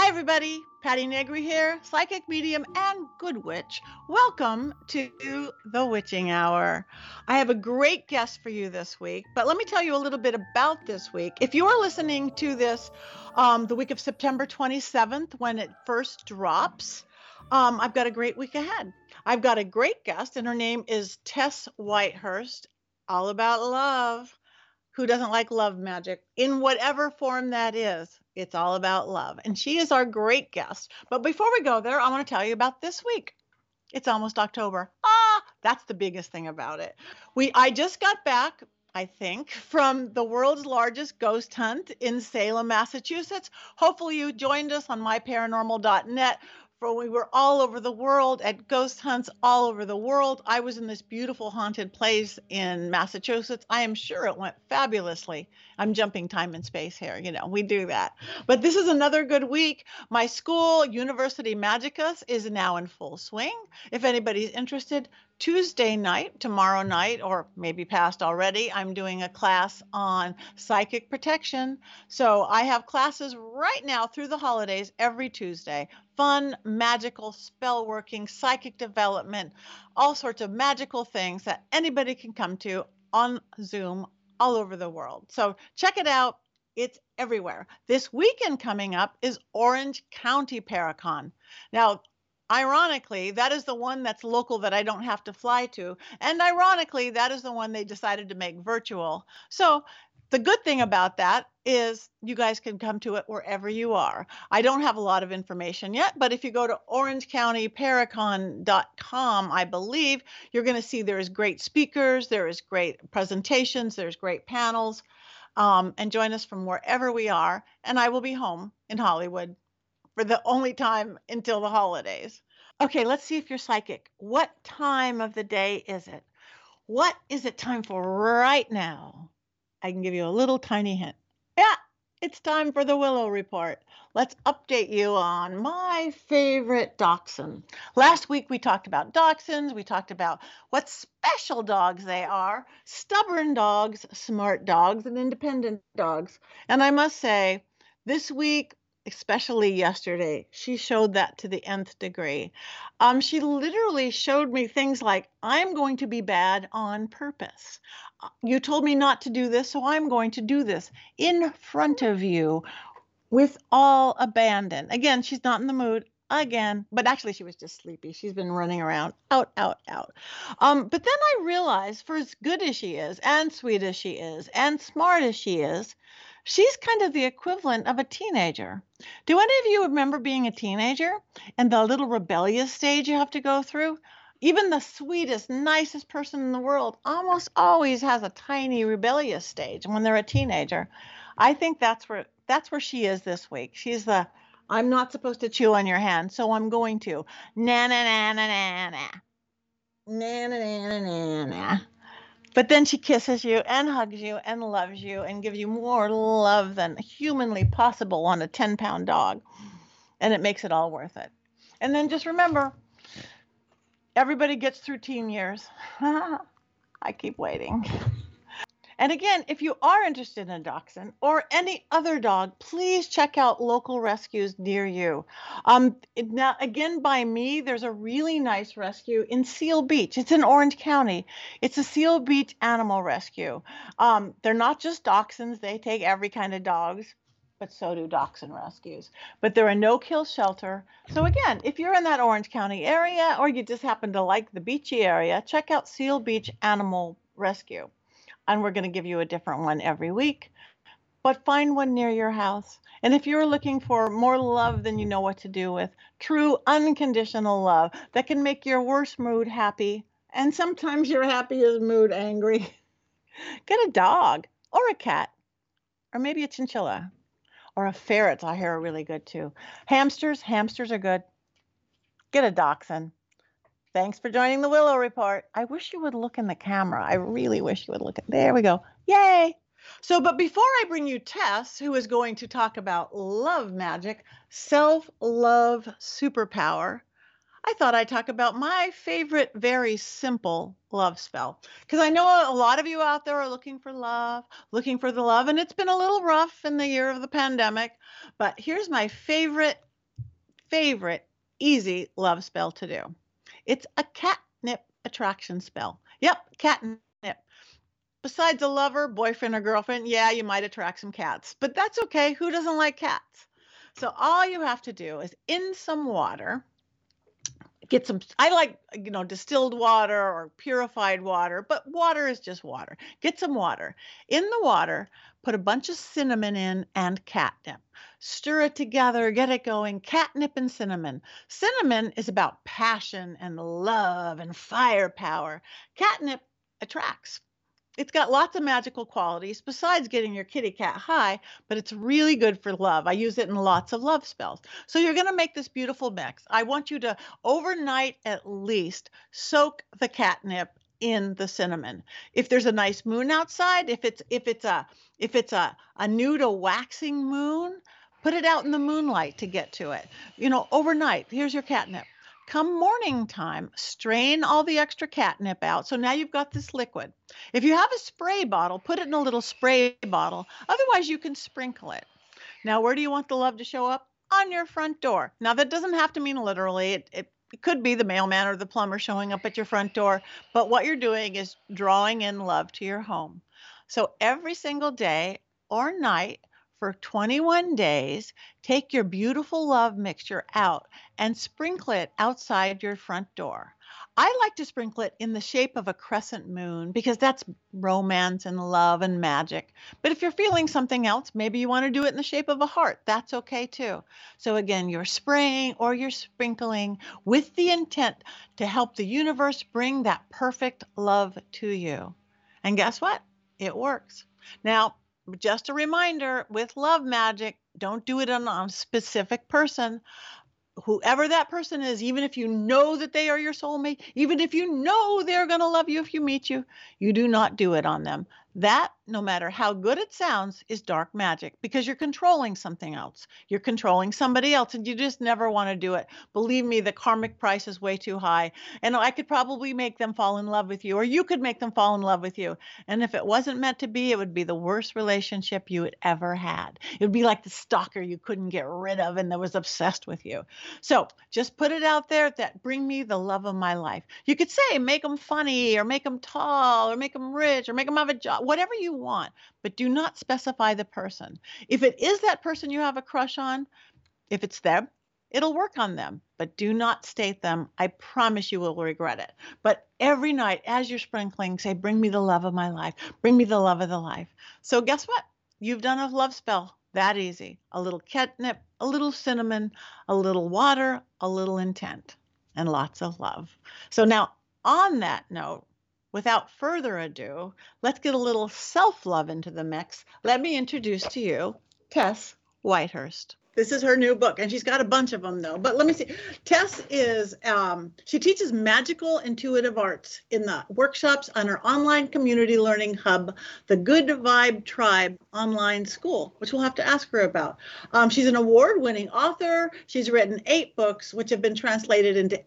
Hi, everybody. Patti Negri here, psychic medium and good witch. Welcome to the Witching Hour. I have a great guest for you this week, but let me tell you a little bit about this week. If you are listening to this um, the week of September 27th when it first drops, um, I've got a great week ahead. I've got a great guest, and her name is Tess Whitehurst, all about love. Who doesn't like love magic in whatever form that is? It's all about love. And she is our great guest. But before we go there, I want to tell you about this week. It's almost October. Ah, that's the biggest thing about it. We I just got back I think, from the world's largest ghost hunt in Salem, Massachusetts. Hopefully, you joined us on myparanormal.net for we were all over the world at ghost hunts all over the world. I was in this beautiful haunted place in Massachusetts. I am sure it went fabulously. I'm jumping time and space here, you know, we do that. But this is another good week. My school, University Magicus, is now in full swing. If anybody's interested, Tuesday night, tomorrow night, or maybe past already, I'm doing a class on psychic protection. So I have classes right now through the holidays every Tuesday. Fun, magical, spell working, psychic development, all sorts of magical things that anybody can come to on Zoom all over the world. So check it out. It's everywhere. This weekend coming up is Orange County Paracon. Now, Ironically, that is the one that's local that I don't have to fly to. And ironically, that is the one they decided to make virtual. So the good thing about that is you guys can come to it wherever you are. I don't have a lot of information yet, but if you go to orangecountyparacon.com, I believe you're going to see there is great speakers, there is great presentations, there's great panels. Um, and join us from wherever we are. And I will be home in Hollywood for the only time until the holidays. Okay, let's see if you're psychic. What time of the day is it? What is it time for right now? I can give you a little tiny hint. Yeah, it's time for the Willow Report. Let's update you on my favorite dachshund. Last week we talked about dachshunds. We talked about what special dogs they are stubborn dogs, smart dogs, and independent dogs. And I must say, this week especially yesterday, she showed that to the nth degree. Um, she literally showed me things like, I'm going to be bad on purpose. Uh, you told me not to do this, so I'm going to do this in front of you with all abandon. Again, she's not in the mood again, but actually she was just sleepy. She's been running around out, out, out. Um, but then I realized, for as good as she is, and sweet as she is, and smart as she is, she's kind of the equivalent of a teenager. Do any of you remember being a teenager and the little rebellious stage you have to go through? Even the sweetest, nicest person in the world almost always has a tiny rebellious stage when they're a teenager. I think that's where that's where she is this week. She's the I'm not supposed to chew on your hand, so I'm going to. Na na na na na na. Na na na na na. But then she kisses you and hugs you and loves you and gives you more love than humanly possible on a 10 pound dog. And it makes it all worth it. And then just remember everybody gets through teen years. I keep waiting. And again, if you are interested in a dachshund or any other dog, please check out local rescues near you. Um, now, again, by me, there's a really nice rescue in Seal Beach. It's in Orange County. It's a Seal Beach animal rescue. Um, they're not just dachshunds; they take every kind of dogs but so do dachshund rescues. But they're a no kill shelter. So, again, if you're in that Orange County area or you just happen to like the beachy area, check out Seal Beach Animal Rescue and we're going to give you a different one every week. But find one near your house. And if you're looking for more love than you know what to do with, true unconditional love that can make your worst mood happy, and sometimes your happiest mood angry, get a dog or a cat, or maybe a chinchilla, or a ferret. I hear are really good too. Hamsters, hamsters are good. Get a dachshund. Thanks for joining the Willow Report. I wish you would look in the camera. I really wish you would look at there we go. Yay. So, but before I bring you Tess, who is going to talk about love magic, self love superpower, I thought I'd talk about my favorite, very simple love spell. Because I know a lot of you out there are looking for love, looking for the love, and it's been a little rough in the year of the pandemic. But here's my favorite favorite easy love spell to do. It's a catnip attraction spell. Yep, catnip. Besides a lover, boyfriend, or girlfriend, yeah, you might attract some cats, but that's okay. Who doesn't like cats? So all you have to do is in some water, get some i like you know distilled water or purified water but water is just water. Get some water. In the water put a bunch of cinnamon in and catnip. Stir it together get it going. Catnip and cinnamon. Cinnamon is about passion and love and firepower. Catnip attracts it's got lots of magical qualities besides getting your kitty cat high, but it's really good for love. I use it in lots of love spells. So you're going to make this beautiful mix. I want you to overnight at least soak the catnip in the cinnamon. If there's a nice moon outside, if it's if it's a if it's a a new to waxing moon, put it out in the moonlight to get to it. You know, overnight. Here's your catnip. Come morning time, strain all the extra catnip out. So now you've got this liquid. If you have a spray bottle, put it in a little spray bottle. Otherwise, you can sprinkle it. Now, where do you want the love to show up? On your front door. Now, that doesn't have to mean literally. It, it, it could be the mailman or the plumber showing up at your front door. But what you're doing is drawing in love to your home. So every single day or night, for 21 days, take your beautiful love mixture out and sprinkle it outside your front door. I like to sprinkle it in the shape of a crescent moon because that's romance and love and magic. But if you're feeling something else, maybe you want to do it in the shape of a heart. That's okay too. So again, you're spraying or you're sprinkling with the intent to help the universe bring that perfect love to you. And guess what? It works. Now, just a reminder with love magic, don't do it on a specific person. Whoever that person is, even if you know that they are your soulmate, even if you know they're going to love you if you meet you, you do not do it on them. That, no matter how good it sounds, is dark magic because you're controlling something else. You're controlling somebody else, and you just never want to do it. Believe me, the karmic price is way too high. And I could probably make them fall in love with you, or you could make them fall in love with you. And if it wasn't meant to be, it would be the worst relationship you had ever had. It would be like the stalker you couldn't get rid of and that was obsessed with you. So just put it out there that bring me the love of my life. You could say, make them funny, or make them tall, or make them rich, or make them have a job whatever you want, but do not specify the person. If it is that person you have a crush on, if it's them, it'll work on them, but do not state them. I promise you will regret it. But every night as you're sprinkling, say, Bring me the love of my life. Bring me the love of the life. So, guess what? You've done a love spell that easy. A little catnip, a little cinnamon, a little water, a little intent, and lots of love. So, now on that note, without further ado, let's get a little self love into the mix. Let me introduce to you Tess Whitehurst. This is her new book, and she's got a bunch of them though. But let me see. Tess is um, she teaches magical intuitive arts in the workshops on her online community learning hub, the Good Vibe Tribe online school, which we'll have to ask her about. Um, she's an award-winning author. She's written eight books, which have been translated into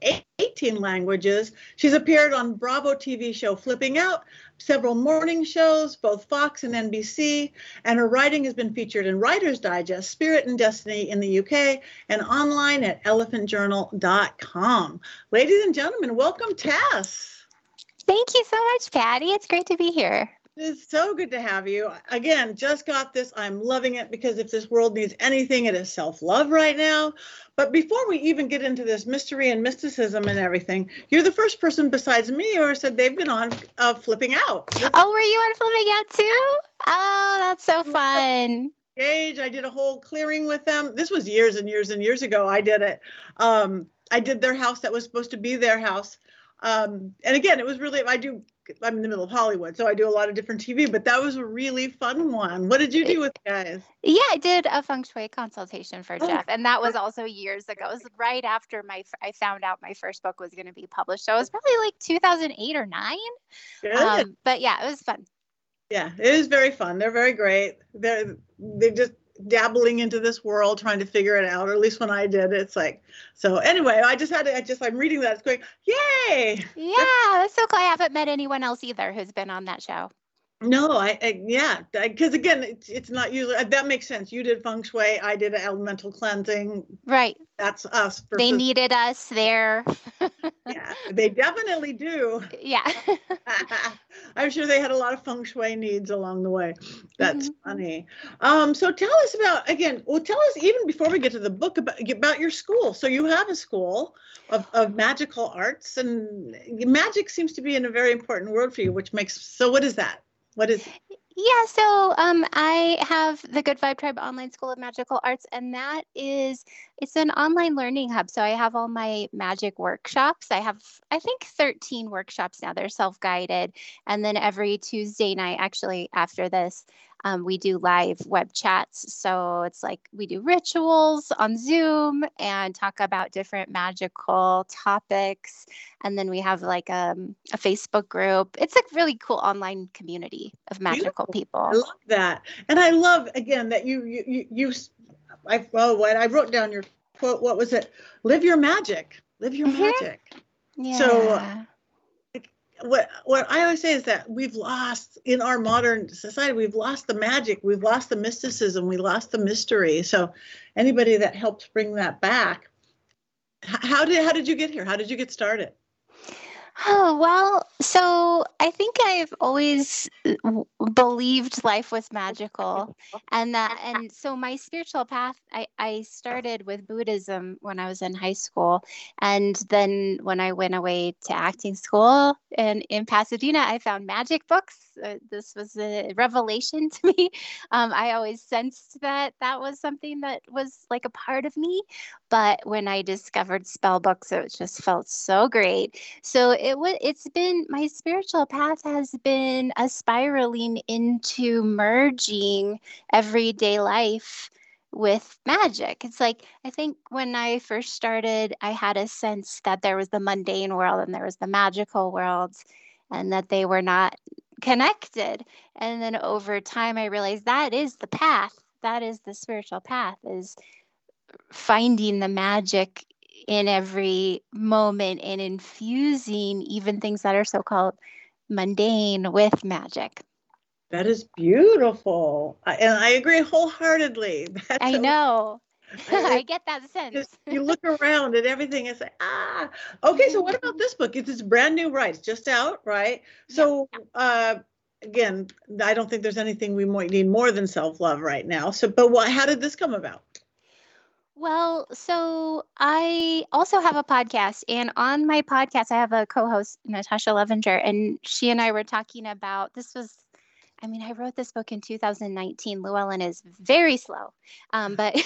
18 languages. She's appeared on Bravo TV show Flipping Out, several morning shows, both Fox and NBC, and her writing has been featured in Writer's Digest, Spirit and Destiny in the UK, and online at elephantjournal.com. Ladies and gentlemen, welcome, Tess. Thank you so much, Patti. It's great to be here. It's so good to have you. Again, just got this. I'm loving it because if this world needs anything, it is self love right now. But before we even get into this mystery and mysticism and everything, you're the first person besides me who said they've been on uh, Flipping Out. This- oh, were you on Flipping Out too? Oh, that's so fun. Gage, I did a whole clearing with them. This was years and years and years ago. I did it. Um, I did their house that was supposed to be their house. Um, and again, it was really, I do I'm in the middle of Hollywood, so I do a lot of different TV, but that was a really fun one. What did you do with guys? Yeah, I did a feng shui consultation for oh. Jeff, and that was also years ago. It was right after my I found out my first book was going to be published. So it was probably like 2008 or 9. Good. Um, but yeah, it was fun. Yeah, it is very fun. They're very great. They're they just dabbling into this world trying to figure it out or at least when i did it's like so anyway i just had to i just i'm reading that it's going yay! Yeah that's so cool i haven't met anyone else either who's been on that show No, I, I yeah, because again, it's, it's not usually that makes sense. You did feng shui, I did elemental cleansing. Right. That's us. Versus, they needed us there. yeah, they definitely do. Yeah. I'm sure they had a lot of feng shui needs along the way. That's mm-hmm. funny. Um, so tell us about again. Well, tell us even before we get to the book about about your school. So you have a school of, of magical arts, and magic seems to be in a very important world for you, which makes. So what is that? What is yeah, so um, I have the Good Vibe Tribe Online School of Magical Arts, and that is it's an online learning hub. So I have all my magic workshops. I have I think 13 workshops now. They're self-guided, and then every Tuesday night, actually after this, um, we do live web chats. So it's like we do rituals on Zoom and talk about different magical topics. And then we have like a, um, a Facebook group. It's a really cool online community of magical Beautiful. people. I love that. And I love, again, that you, you, you, you I, well, what I wrote down your quote, what was it? Live your magic. Live your mm-hmm. magic. Yeah. So what what I always say is that we've lost in our modern society, we've lost the magic, we've lost the mysticism, we lost the mystery. So anybody that helps bring that back, how did how did you get here? How did you get started? Oh, well, so I think I've always believed life was magical. And that, and so my spiritual path, I, I started with Buddhism when I was in high school. And then when I went away to acting school and in Pasadena, I found magic books. Uh, this was a revelation to me. Um, I always sensed that that was something that was like a part of me. But when I discovered spell books, it just felt so great. So it was it's been my spiritual path has been a spiraling into merging everyday life with magic. It's like I think when I first started, I had a sense that there was the mundane world and there was the magical world and that they were not connected. And then over time I realized that is the path. That is the spiritual path is finding the magic in every moment and infusing even things that are so called mundane with magic. That is beautiful. And I agree wholeheartedly. That's I know. I, I get that sense. you look around and everything and say, ah, okay. So what about this book? It's, it's brand new, right? It's just out, right? So, uh, again, I don't think there's anything we might need more than self love right now. So, but what? How did this come about? Well, so I also have a podcast, and on my podcast, I have a co host, Natasha Levinger, and she and I were talking about this was I mean, I wrote this book in 2019. Llewellyn is very slow, um, but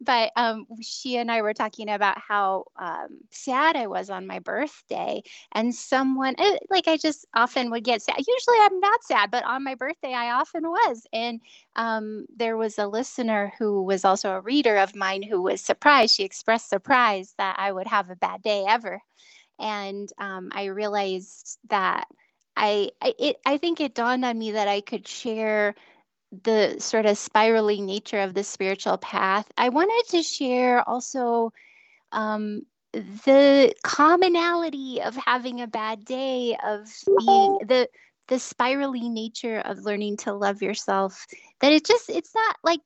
but um, she and I were talking about how um, sad I was on my birthday, and someone eh, like I just often would get sad. Usually, I'm not sad, but on my birthday, I often was. And um, there was a listener who was also a reader of mine who was surprised. She expressed surprise that I would have a bad day ever, and um, I realized that I I, it, I think it dawned on me that I could share the sort of spiraling nature of the spiritual path. I wanted to share also um, the commonality of having a bad day, of being the the spiraling nature of learning to love yourself. That it just it's not like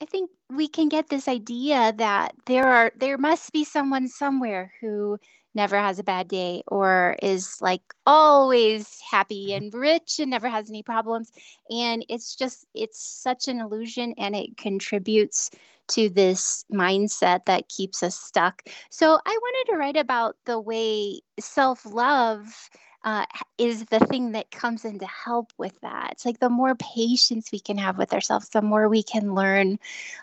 I think we can get this idea that there are there must be someone somewhere who never has a bad day or is like always happy mm-hmm. and rich and never has any problems. And it's just it's such an illusion and it contributes to this mindset that keeps us stuck. So i wanted to write about the way self-love uh, is the thing that comes in to help with that. It's like the more patience we can have with ourselves, the more we can learn,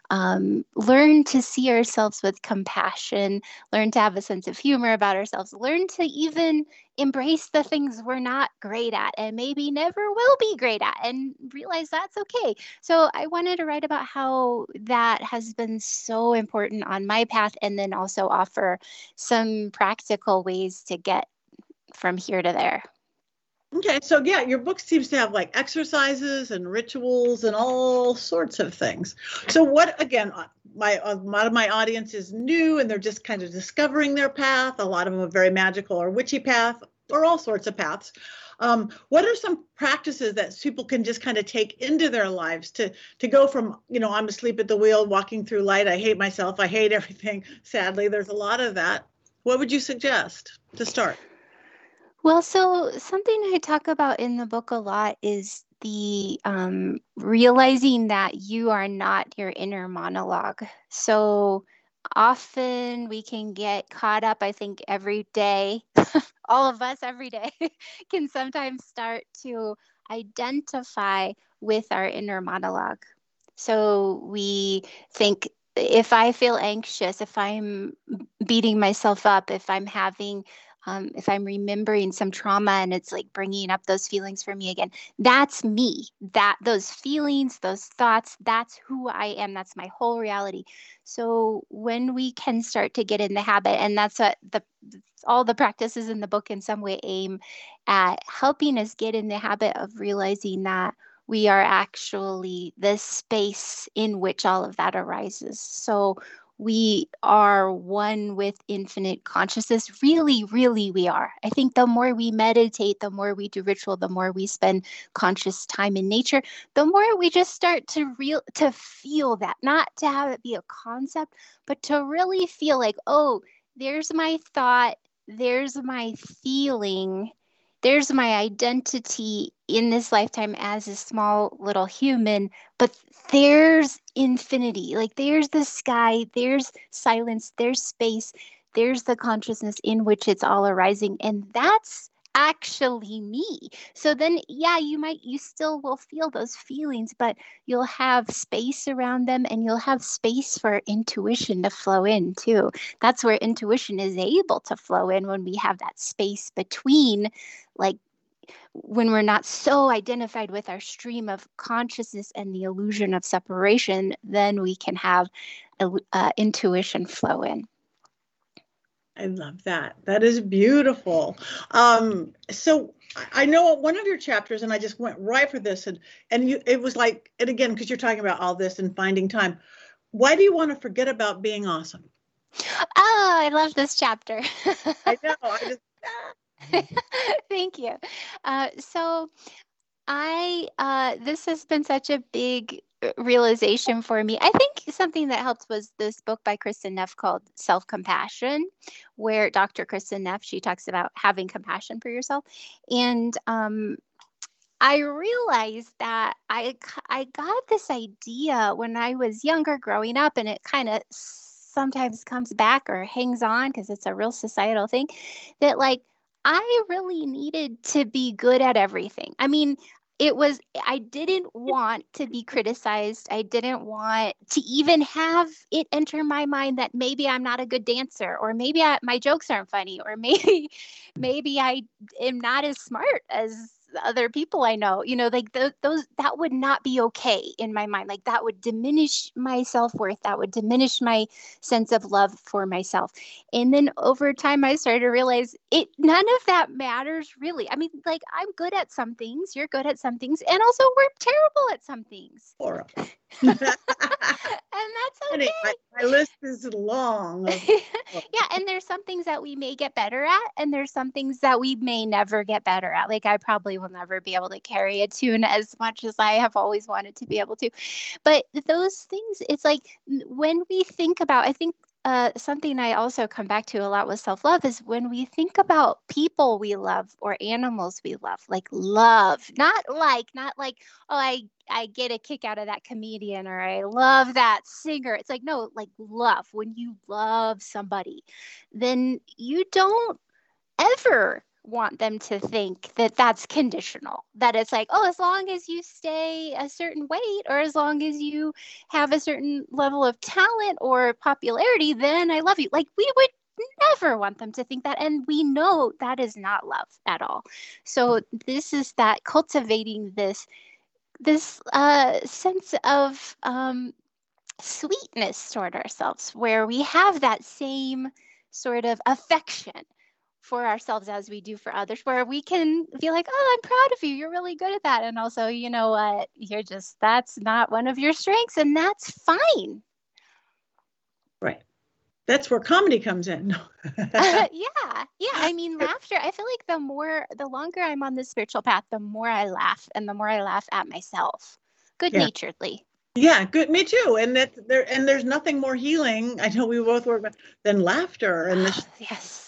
um, learn to see ourselves with compassion, learn to have a sense of humor about ourselves, learn to even embrace the things we're not great at and maybe never will be great at and realize that's okay. So I wanted to write about how that has been so important on my path and then also offer some practical ways to get from here to there. Okay, so yeah, your book seems to have like exercises and rituals and all sorts of things. So what again, uh, my a lot of my audience is new and they're just kind of discovering their path. A lot of them are very magical or witchy path. or all sorts of paths. Um, what are some practices that people can just kind of take into their lives to to go from you know I'm asleep at the wheel, walking through light. I hate myself. I hate everything. Sadly, there's a lot of that. What would you suggest to start? Well, so something I talk about in the book a lot is the um, realizing that you are not your inner monologue. So often we can get caught up, I think, every day, all of us every day can sometimes start to identify with our inner monologue. So we think if I feel anxious, if I'm beating myself up, if I'm having um, if I'm remembering some trauma and it's like bringing up those feelings for me again, that's me. That those feelings, those thoughts, that's who I am. That's my whole reality. So when we can start to get in the habit, and that's what the all the practices in the book in some way aim at helping us get in the habit of realizing that we are actually the space in which all of that arises. So we are one with infinite consciousness. Really, really, we are. I think the more we meditate, the more we do ritual, the more we spend conscious time in nature, the more we just start to real to feel that, not to have it be a concept, but to really feel like, oh, there's my thought, there's my feeling, there's my identity in this lifetime as a small little human, but there's infinity. Like there's the sky, there's silence, there's space, there's the consciousness in which it's all arising. And that's actually me. So then, yeah, you might, you still will feel those feelings, but you'll have space around them and you'll have space for intuition to flow in too. That's where intuition is able to flow in when we have that space between like when we're not so identified with our stream of consciousness and the illusion of separation, then we can have uh, intuition flow in. I love that. That is beautiful. Um, so I know one of your chapters, and I just went right for this, and and you, it was like, and again, because you're talking about all this and finding time. Why do you want to forget about being awesome? Oh, I love this chapter. I know. I just. Thank you. Uh, so, I uh, this has been such a big realization for me. I think something that helped was this book by Kristin Neff called Self Compassion, where Dr. Kristin Neff she talks about having compassion for yourself, and um, I realized that I I got this idea when I was younger, growing up, and it kind of sometimes comes back or hangs on because it's a real societal thing that like I really needed to be good at everything. I mean, it was i didn't want to be criticized. I didn't want to even have it enter my mind that maybe i'm not a good dancer or maybe I, my jokes aren't funny or maybe maybe i am not as smart as other people I know, you know, like the, those, that would not be okay in my mind. Like that would diminish my self worth. That would diminish my sense of love for myself. And then over time, I started to realize it, none of that matters really. I mean, like I'm good at some things, you're good at some things, and also we're terrible at some things. Horrible. And that's okay. My, my list is long. Yeah, and there's some things that we may get better at, and there's some things that we may never get better at. Like I probably will never be able to carry a tune as much as I have always wanted to be able to. But those things, it's like when we think about, I think uh, something I also come back to a lot with self love is when we think about people we love or animals we love, like love, not like, not like, oh, I, I get a kick out of that comedian or I love that singer. It's like, no, like love. When you love somebody, then you don't ever want them to think that that's conditional. That it's like oh as long as you stay a certain weight or as long as you have a certain level of talent or popularity then i love you. Like we would never want them to think that. And we know that is not love at all. So this is that cultivating this this uh, sense of um, sweetness toward ourselves where we have that same sort of affection for ourselves as we do for others, where we can be like, oh, I'm proud of you. You're really good at that. And also, you know what? You're just, that's not one of your strengths, and that's fine. Right. that's where comedy comes in. uh, yeah, yeah. I mean, laughter. I feel like the more, the longer I'm on the spiritual path, the more I laugh, and the more I laugh at myself, good naturedly. Yeah. yeah, good. Me too. And that there, and there's nothing more healing. I know we both work than laughter. And this, yes.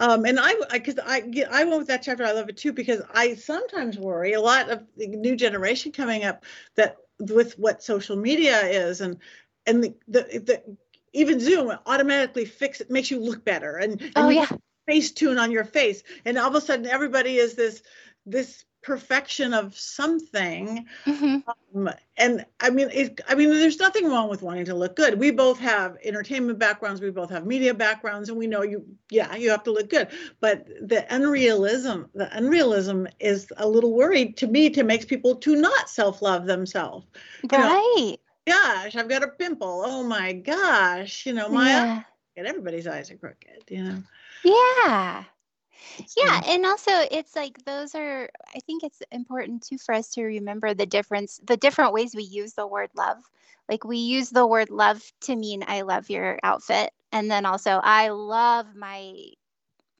Um, and I, because I, I, I went with that chapter. I love it too because I sometimes worry a lot of the new generation coming up that with what social media is and and the the, the even Zoom automatically fix it, makes you look better, and, and oh yeah, Facetune on your face, and all of a sudden everybody is this this perfection of something. Mm-hmm. Um, and I mean, it, I mean, there's nothing wrong with wanting to look good. We both have entertainment backgrounds, we both have media backgrounds, and we know you, yeah, you have to look good. But the unrealism, the unrealism is a little worried to me to makes people to not self-love themselves. Right. You know, gosh, I've got a pimple. Oh my gosh, you know, my yeah. and everybody's eyes are crooked, you know. Yeah. Yeah, and also it's like those are I think it's important too for us to remember the difference the different ways we use the word love. Like we use the word love to mean I love your outfit and then also I love my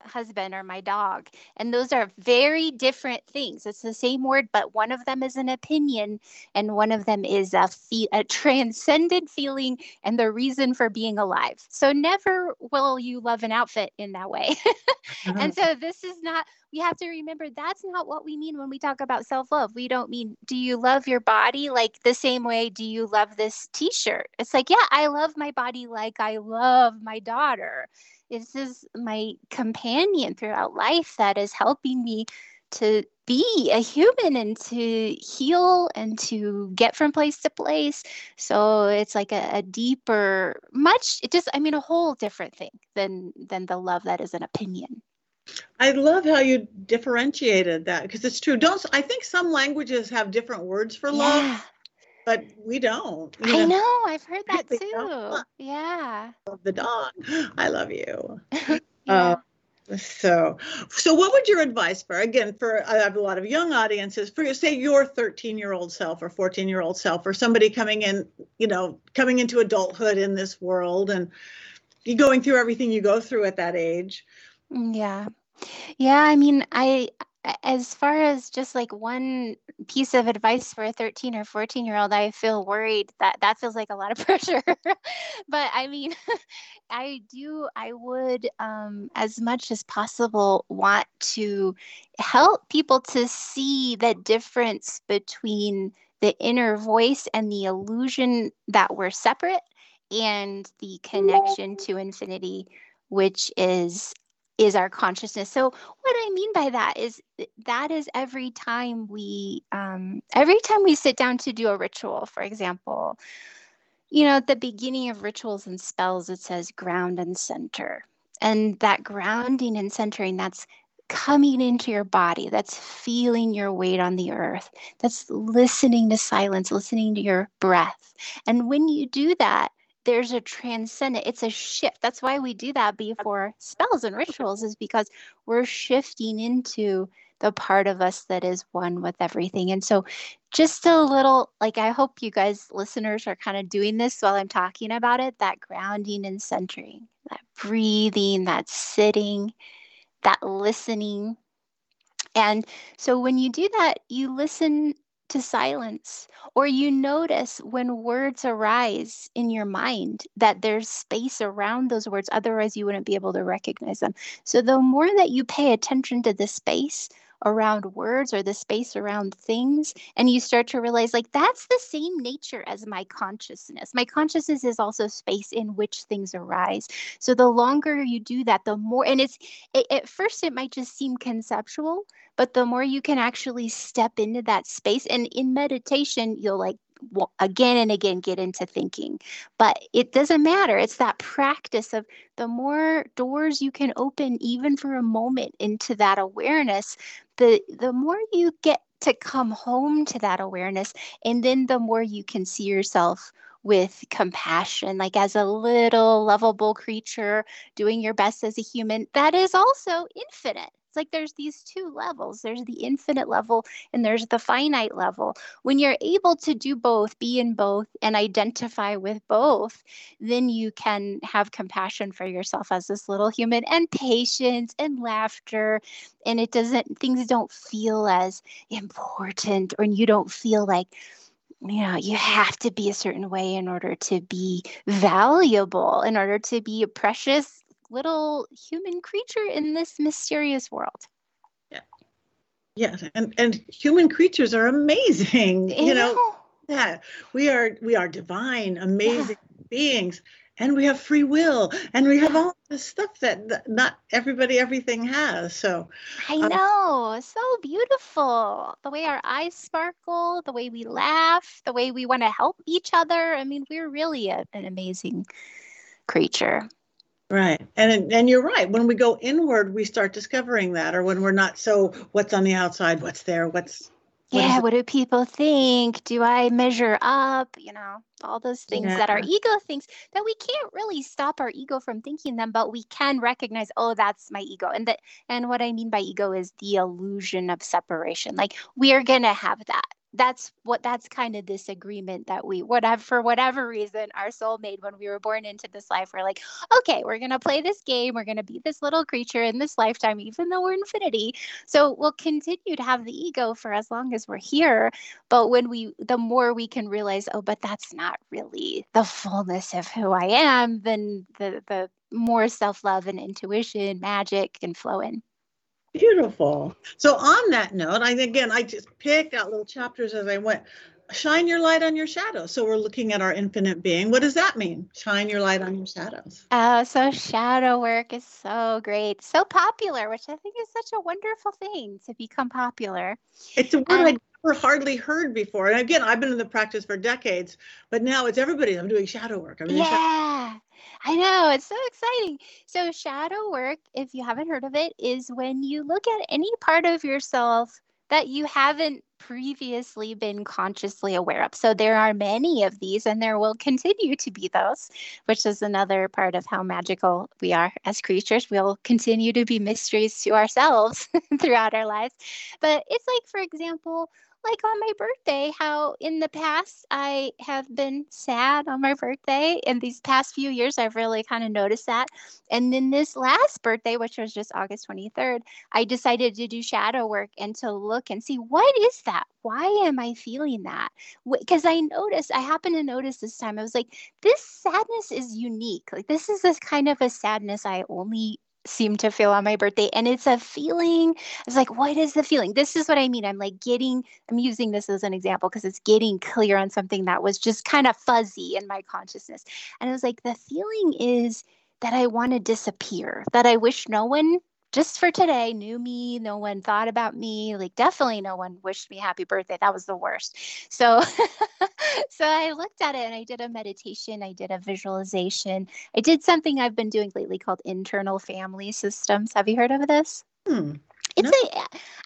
husband or my dog. And those are very different things. It's the same word, but one of them is an opinion and one of them is a, fe- a transcendent feeling and the reason for being alive. So never will you love an outfit in that way. and so this is not, we have to remember that's not what we mean when we talk about self love. We don't mean, do you love your body like the same way do you love this t shirt? It's like, yeah, I love my body like I love my daughter this is my companion throughout life that is helping me to be a human and to heal and to get from place to place. So it's like a, a, deeper, much it just I mean a whole different thing than than the love that is an opinion. I love how you differentiated that because it's true. Don't I think some languages have different words for love? Yeah but we don't. I know. know. I've heard that too. Yeah. Love the dog. I love you. yeah. Uh, so, so what would your advice for again for I have a lot of young audiences for say your 13 year old self or 14 year old self or somebody coming in, you know, coming into adulthood in this world and you going through everything you go through at that age. Mm, yeah. Yeah, I mean, I as far as just like one piece of advice for a 13 or 14 year old i feel worried that that feels like a lot of pressure. But i mean i do i would um, as much as possible want to help people to see the difference between the inner voice and the illusion that we're separate and the connection to infinity which is is our consciousness. So what I mean by that is that is every time we um, every time we sit down to do a ritual, for example, you know, at the beginning of rituals and spells, it says ground and center. And that grounding and centering, that's coming into your body, that's feeling your weight on the earth, that's listening to silence, listening to your breath. And when you do that, there's a transcendent it's a shift. That's why we do that before spells and rituals is because we're shifting into the part of us that is one with everything. And so just a little like i hope you guys listeners are kind of doing this while i'm talking about it that grounding and centering that breathing that sitting that listening. And so when you do that you listen to silence, or you notice when words arise in your mind that there's space around those words, otherwise, you wouldn't be able to recognize them. So, the more that you pay attention to the space around words or the space around things, and you start to realize, like, that's the same nature as my consciousness. My consciousness is also space in which things arise. So, the longer you do that, the more, and it's, it, at first, it might just seem conceptual but the more you can actually step into that space and in meditation you'll like again and again get into thinking. But it doesn't matter. It's that practice of the more doors you can open even for a moment into that awareness the the more you get to come home to that awareness and then the more you can see yourself with compassion like as a little lovable creature doing your best as a human that is also infinite It's like there's these two levels there's the infinite level and there's the finite level. When you're able to do both, be in both, and identify with both, then you can have compassion for yourself as this little human and patience and laughter. And it doesn't, things don't feel as important, or you don't feel like, you know, you have to be a certain way in order to be valuable, in order to be precious little human creature in this mysterious world. Yeah. Yes, and and human creatures are amazing. You know, yeah, we are we are divine, amazing yeah. beings, and we have free will, and we have all this stuff that not everybody everything has. So I um, know, so beautiful. The way our eyes sparkle, the way we laugh, the way we want to help each other. I mean, we're really a, an amazing creature. Right. And and you're right. When we go inward, we start discovering that or when we're not so what's on the outside, what's there, what's what yeah, what do people think? Do I measure up? You know, all those things yeah. that our ego thinks that we can't really stop our ego from thinking them, but we can recognize, oh, that's my ego. And that and what I mean by ego is the illusion of separation. Like we are gonna have that that's what that's kind of this agreement that we whatever for whatever reason our soul made when we were born into this life we're like okay we're going to play this game. We're going to be this little creature in this lifetime even though we're infinity. So we'll continue to have the ego for as long as we're here. But when we the more we can realize oh but that's not really the fullness of who i am then the the more self-love and intuition magic can flow in Beautiful. So on that note, I again I just picked out little chapters as I went. Shine your light on your shadows. So we're looking at our infinite being. What does that mean? Shine your light on your shadows. Oh, so shadow work is so great, so popular, which I think is such a wonderful thing to become popular. It's a word um, I never hardly heard before. And again, I've been in the practice for decades, but now it's everybody. I'm doing shadow work. I'm yeah. Shadow- I know, it's so exciting. So, shadow work, if you haven't heard of it, is when you look at any part of yourself that you haven't previously been consciously aware of. So, there are many of these, and there will continue to be those, which is another part of how magical we are as creatures. We'll continue to be mysteries to ourselves throughout our lives. But it's like, for example, like on my birthday, how in the past I have been sad on my birthday. In these past few years, I've really kind of noticed that. And then this last birthday, which was just August 23rd, I decided to do shadow work and to look and see what is that? Why am I feeling that? Because I noticed, I happened to notice this time, I was like, this sadness is unique. Like, this is this kind of a sadness I only seem to feel on my birthday and it's a feeling it's like what is the feeling? This is what i mean i'm like getting i'm using this as an example because it's getting clear on something that was just kind of fuzzy in my consciousness. And it was like the feeling is that i want to disappear that i wish no one just for today knew me no one thought about me like definitely no one wished me happy birthday that was the worst so so i looked at it and i did a meditation i did a visualization i did something i've been doing lately called internal family systems have you heard of this hmm. It's no. a,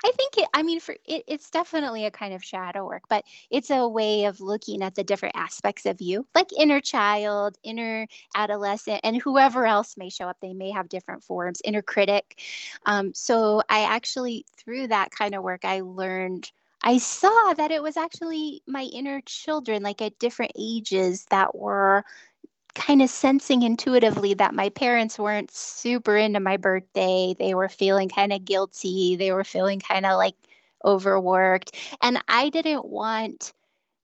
I think it, I mean, for it, it's definitely a kind of shadow work, but it's a way of looking at the different aspects of you, like inner child, inner adolescent, and whoever else may show up. They may have different forms, inner critic. Um, so I actually, through that kind of work, I learned. I saw that it was actually my inner children, like at different ages, that were kind of sensing intuitively that my parents weren't super into my birthday. They were feeling kind of guilty. They were feeling kind of like overworked. And I didn't want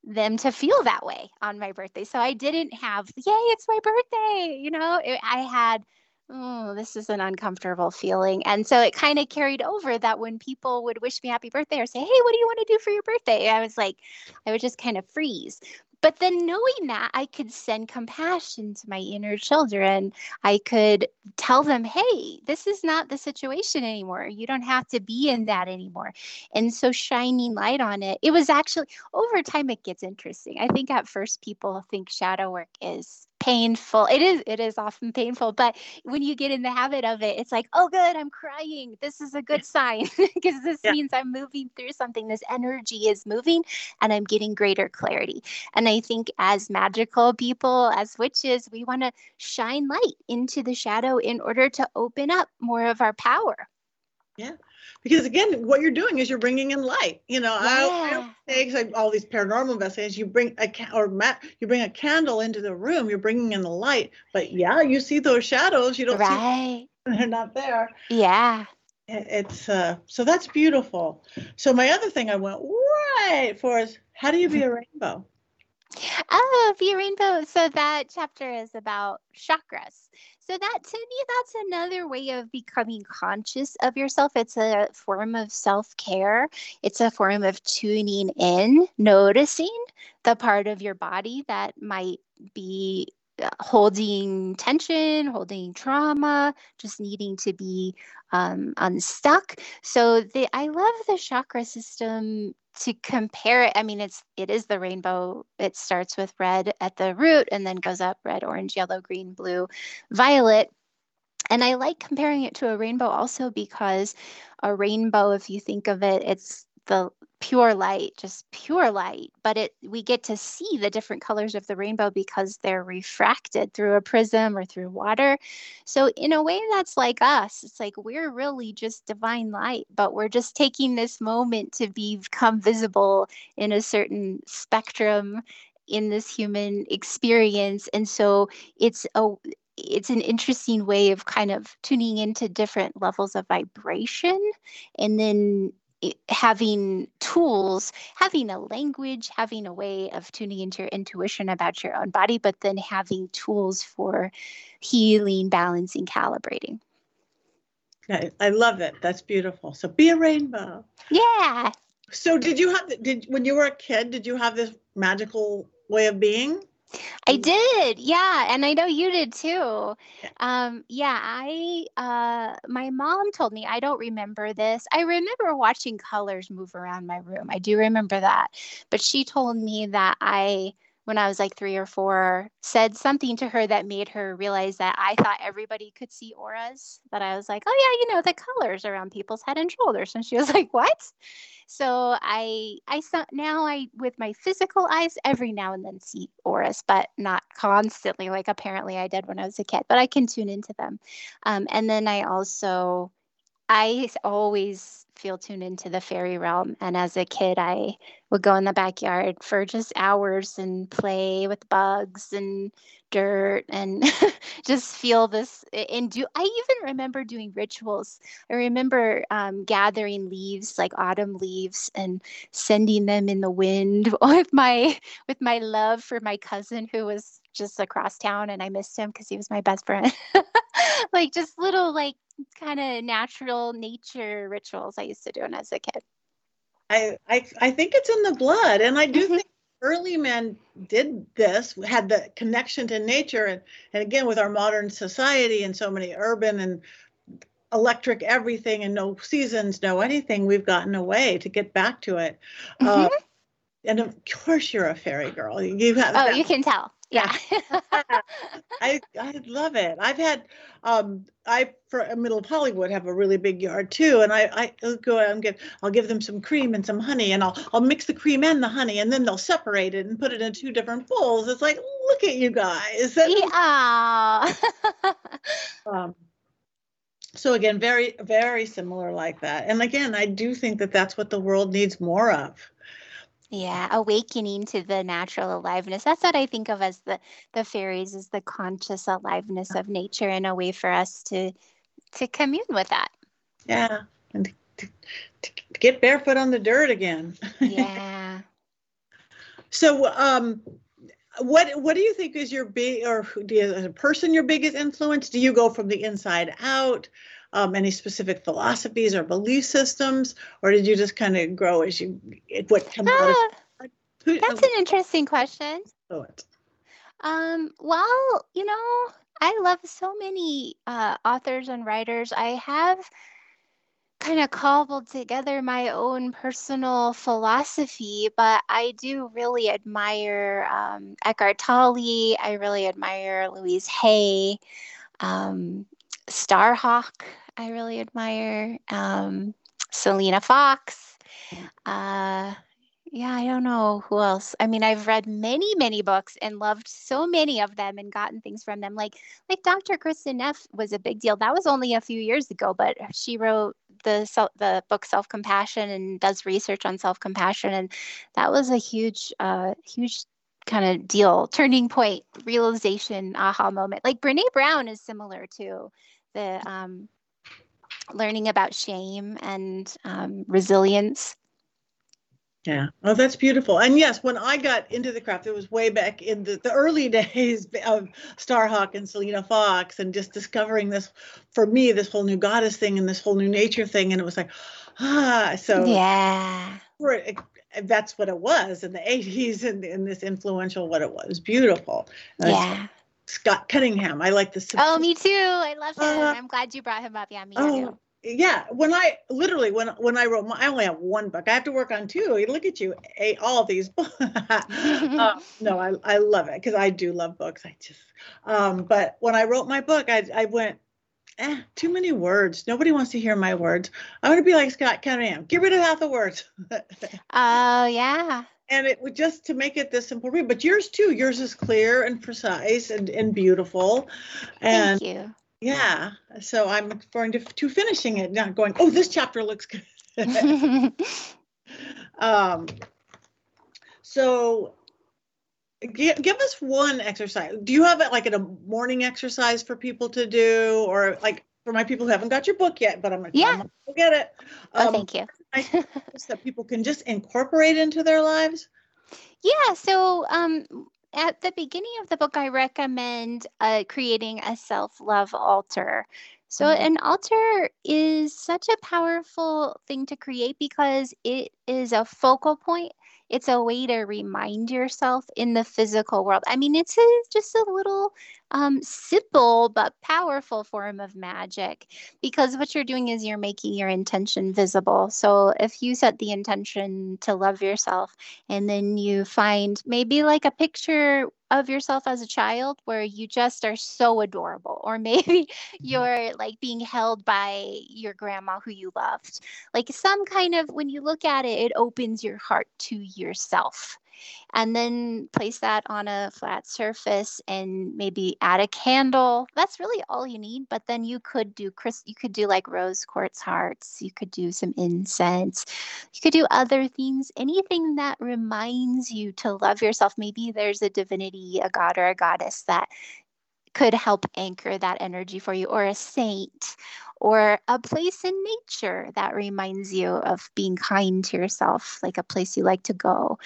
them to feel that way on my birthday. So I didn't have, yay, it's my birthday. You know, it, I had, oh, this is an uncomfortable feeling. And so it kind of carried over that when people would wish me happy birthday or say, hey, what do you want to do for your birthday? I was like, I would just kind of freeze. But then knowing that, I could send compassion to my inner children. I could tell them, hey, this is not the situation anymore. You don't have to be in that anymore. And so shining light on it, it was actually over time, it gets interesting. I think at first people think shadow work is painful. It is it is often painful, but when you get in the habit of it, it's like, "Oh good, I'm crying. This is a good sign because this yeah. means I'm moving through something. This energy is moving and I'm getting greater clarity." And I think as magical people, as witches, we want to shine light into the shadow in order to open up more of our power. Yeah. Because again, what you're doing is you're bringing in light. You know, yeah. I, I all these paranormal investigations. You bring a or Matt, you bring a candle into the room. You're bringing in the light. But yeah, you see those shadows. You don't right. see they're not there. Yeah. It's uh so that's beautiful. So my other thing I went right for is how do you be a rainbow? Oh, be a rainbow. So that chapter is about chakras. So that to me, that's another way of becoming conscious of yourself. It's a form of self-care. It's a form of tuning in, noticing the part of your body that might be holding tension, holding trauma, just needing to be um, unstuck. So the I love the chakra system to compare it. I mean, it's it is the rainbow. It starts with red at the root and then goes up red, orange, yellow, green, blue, violet. And I like comparing it to a rainbow also because a rainbow, if you think of it, it's the pure light, just pure light, but it we get to see the different colors of the rainbow because they're refracted through a prism or through water. So in a way that's like us. It's like we're really just divine light, but we're just taking this moment to become visible in a certain spectrum in this human experience. And so it's a it's an interesting way of kind of tuning into different levels of vibration and then having tools, having a language, having a way of tuning into your intuition about your own body, but then having tools for healing, balancing, calibrating. I, I love it. That's beautiful. So be a rainbow. Yeah. So did you have did when you were a kid, did you have this magical way of being? I did, yeah, and I know you did too. Um, yeah, I uh, my mom told me I don't remember this. I remember watching colors move around my room. I do remember that, but she told me that I when I was like three or four, said something to her that made her realize that I thought everybody could see auras. That I was like, oh, yeah, you know, the colors around people's head and shoulders. And she was like, what? So I, I now I, with my physical eyes, every now and then see auras, but not constantly, like apparently I did when I was a kid, but I can tune into them. Um, and then I also, I always feel tuned into the fairy realm. And as a kid, I would go in the backyard for just hours and play with bugs and dirt and just feel this and do i even remember doing rituals i remember um, gathering leaves like autumn leaves and sending them in the wind with my with my love for my cousin who was just across town and i missed him because he was my best friend like just little like kind of natural nature rituals I used to do when I was a kid. I, I, I think it's in the blood. And I do mm-hmm. think early men did this, had the connection to nature. And, and again, with our modern society and so many urban and electric everything and no seasons, no anything, we've gotten away to get back to it. Mm-hmm. Uh, and of course, you're a fairy girl. You have. Oh, that. you can tell yeah. I i love it. I've had um i for middle of hollywood have a really big yard too and i i go and give i'll give them some cream and some honey and i'll i'll mix the cream and the honey and then they'll separate it and put it in two different bowls it's like look at you guys. Yeah. Um so again very very similar like that. And again i do think that that's what the world needs more of yeah, awakening to the natural aliveness. That's what I think of as the the fairies is the conscious aliveness of nature and a way for us to to commune with that. Yeah, and to, to, to get barefoot on the dirt again. Yeah. so, um, what what do you think is your big or do you, as a person your biggest influence? Do you go from the inside out? Um, any specific philosophies or belief systems, or did you just kind of grow as you what comes out of? Ah, that's an interesting question. Um, well, you know, I love so many uh, authors and writers. I have kind of cobbled together my own personal philosophy, but I do really admire um, Eckhart Tolle. I really admire Louise Hay, um, Starhawk. I really admire. Um, Selena Fox. Uh, yeah, I don't know who else. I mean, I've read many, many books and loved so many of them and gotten things from them. Like, like Dr. Kristin Neff was a big deal. That was only a few years ago, but she wrote the the book Self Compassion and does research on self compassion, and that was a huge uh, huge kind of deal, turning point, realization, aha moment. Like Brene Brown is similar to the um, learning about shame and um, resilience. Yeah. Oh, that's beautiful. And yes, when I got into the craft, it was way back in the, the early days of Starhawk and Selena Fox and just discovering this, for me, this whole new goddess thing and this whole new nature thing. And it was like, ah, so. Yeah. That's what it was in the 80s and, in this influential what it was. Beautiful. yeah. Scott Cunningham. I like the. Oh, me too. I love him. Uh, I'm glad you brought him up. Yeah, me oh, too. yeah. When i literally when when i wrote my, i only have one book. I have to work on two. Look at you a, all these. Books uh, no I, I love it because i do love books. I just um but when i wrote my book i, I went eh, too many words. Nobody wants to hear my words. I want to be like scott cunningham. Get rid of half the words. Oh yeah and it would just to make it this simple read but yours too yours is clear and precise and, and beautiful. And Thank you. yeah so i'm looking forward to, to finishing it not going oh this chapter looks good. Um so give, give us one exercise. Do you have it like a morning exercise for people to do or like for my people who haven't got your book yet but i'm gonna, yeah. I'm get it um, oh thank you that people can just incorporate into their lives yeah so um at the beginning of the book, I recommend uh, creating a self love altar. So, mm-hmm. an altar is such a powerful thing to create because it is a focal point it's a way to remind yourself in the physical world. I mean, it's a, just a little um, simple but powerful form of magic because what you're doing is you're making your intention visible. So if you set the intention to love yourself and then you find maybe like a picture of yourself as a child where you just are so adorable or maybe mm-hmm. you're like being held by your grandma who you loved like some kind of when you look at it it opens your heart to yourself and then place that on a flat surface and maybe add a candle. That's really all you need. But then you could do Chris, you could do like rose quartz hearts. You could do some incense. You could do other things. Anything that reminds you to love yourself. Maybe there's a divinity, a god or a goddess that could help anchor that energy for you, or a saint, or a place in nature that reminds you of being kind to yourself, like a place you like to go.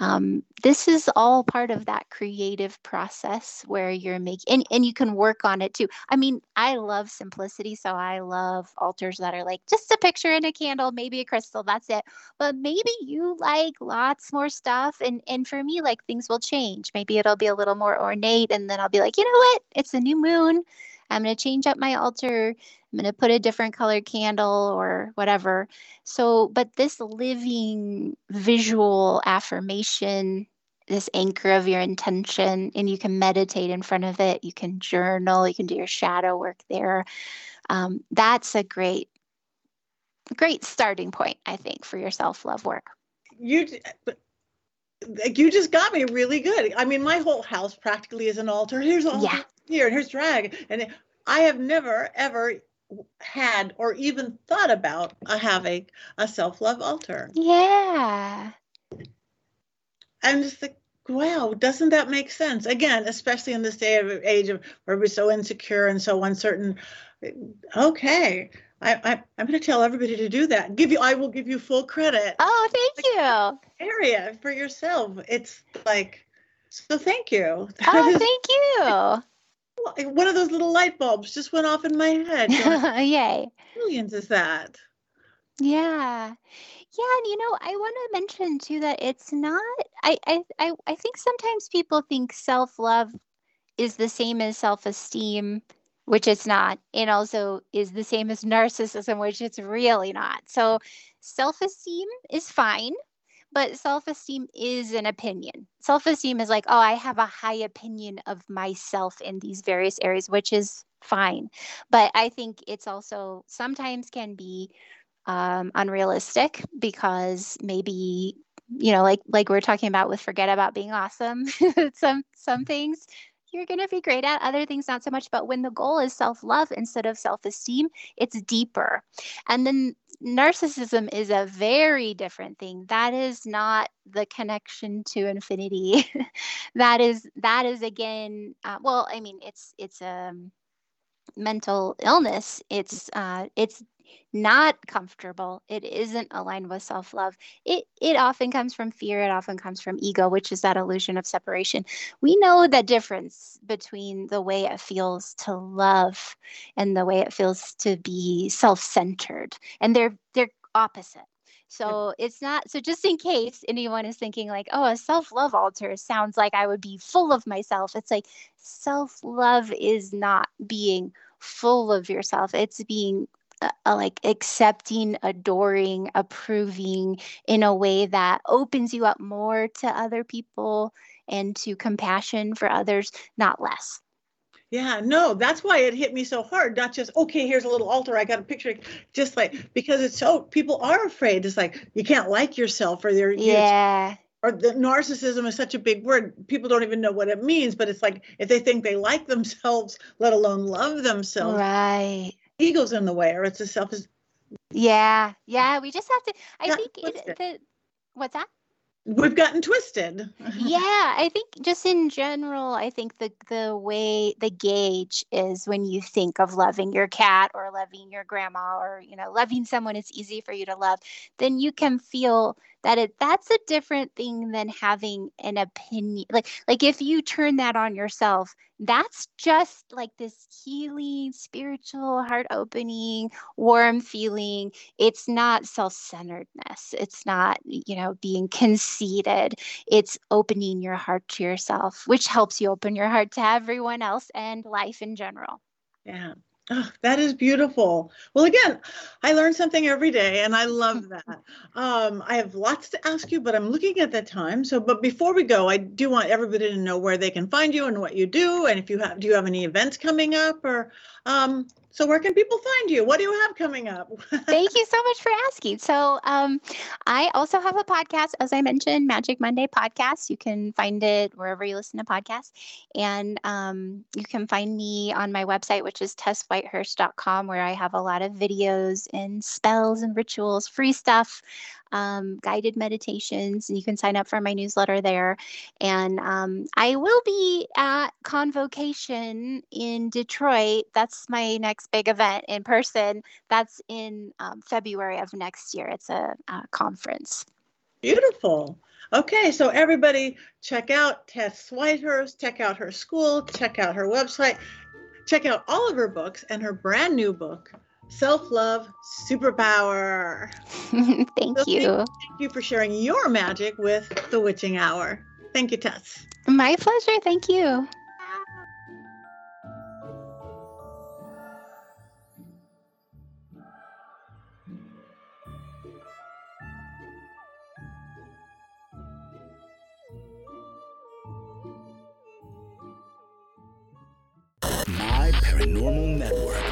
Um, this is all part of that creative process where you're making, and, and you can work on it too. I mean, I love simplicity, so I love altars that are like just a picture and a candle, maybe a crystal, that's it. But maybe you like lots more stuff, and and for me, like things will change. Maybe it'll be a little more ornate, and then I'll be like, you know what? It's a new moon. I'm going to change up my altar. I'm going to put a different colored candle or whatever. So, but this living visual affirmation, this anchor of your intention, and you can meditate in front of it. You can journal. You can do your shadow work there. Um, that's a great, great starting point, I think, for your self love work. You, you just got me really good. I mean, my whole house practically is an altar. Here's all yeah. Here, and here's drag, and I have never ever had or even thought about uh, having a self-love altar. Yeah. I'm just like, wow, doesn't that make sense? Again, especially in this day of age of where we're so insecure and so uncertain. Okay, I, I am going to tell everybody to do that. Give you, I will give you full credit. Oh, thank like, you. Area for yourself. It's like, so thank you. Oh, thank you one of those little light bulbs just went off in my head. Yay. Millions is that. Yeah. Yeah, and you know, I want to mention too that it's not I I I, I think sometimes people think self-love is the same as self-esteem, which it's not, and also is the same as narcissism, which it's really not. So self-esteem is fine but self esteem is an opinion. Self esteem is like, oh, I have a high opinion of myself in these various areas, which is fine. But I think it's also sometimes can be um, unrealistic because maybe you know like like we're talking about with forget about being awesome some some things you're going to be great at other things not so much but when the goal is self-love instead of self-esteem it's deeper and then narcissism is a very different thing. That is not the connection to infinity. that is that is again. Uh, well, I mean, it's it's a um, mental illness. It's uh, it's not comfortable. It isn't aligned with self-love. It it often comes from fear. It often comes from ego which is that illusion of separation. We know the difference between the way it feels to love and the way it feels to be self-centered. And they're they're opposite. So it's not so just in case anyone is thinking like, oh, a self-love altar sounds like I would be full of myself. It's like self-love is not being full of yourself. It's being uh, like accepting, adoring, approving in a way that opens you up more to other people and to compassion for others, not less. Yeah, no, that's why it hit me so hard. Not just, okay, here's a little altar, I got a picture. Just like, because it's so, people are afraid. It's like, you can't like yourself or they're, yeah. Or the narcissism is such a big word. People don't even know what it means, but it's like if they think they like themselves, let alone love themselves. Right ego's in the way or it's a self yeah yeah we just have to i think it, the, what's that? We've gotten twisted. Yeah i think just in general i think the the way the gauge is when you think of loving your cat or loving your grandma or you know loving someone it's easy for you to love then you can feel that it that's a different thing than having an opinion like like if you turn that on yourself that's just like this healing spiritual heart opening warm feeling. It's not self-centeredness. It's not you know being conceited. It's opening your heart to yourself which helps you open your heart to everyone else and life in general. Yeah Oh, that is beautiful. Well, again, I learn something every day, and I love that. Um, I have lots to ask you, but I'm looking at the time. So, but before we go, I do want everybody to know where they can find you and what you do, and if you have, do you have any events coming up, or um, so, where can people find you? What do you have coming up? Thank you so much for asking. So, um, I also have a podcast, as I mentioned, Magic Monday podcast. You can find it wherever you listen to podcasts. And um, you can find me on my website, which is tesswhitehurst.com, where I have a lot of videos and spells and rituals, free stuff um, guided meditations. And you can sign up for my newsletter there. And um, I will be at Convocation in Detroit. That's my next big event in person. That's in um, February of next year. It's a, a conference. Beautiful. Okay, so everybody check out Tess Whitehurst, check out her school, check out her website, check out all of her books and her brand new book, self love superpower. thank so you. Thank, thank, you for sharing your magic with the Witching Hour. Thank you, Tess. My pleasure. Thank you. My Paranormal Network.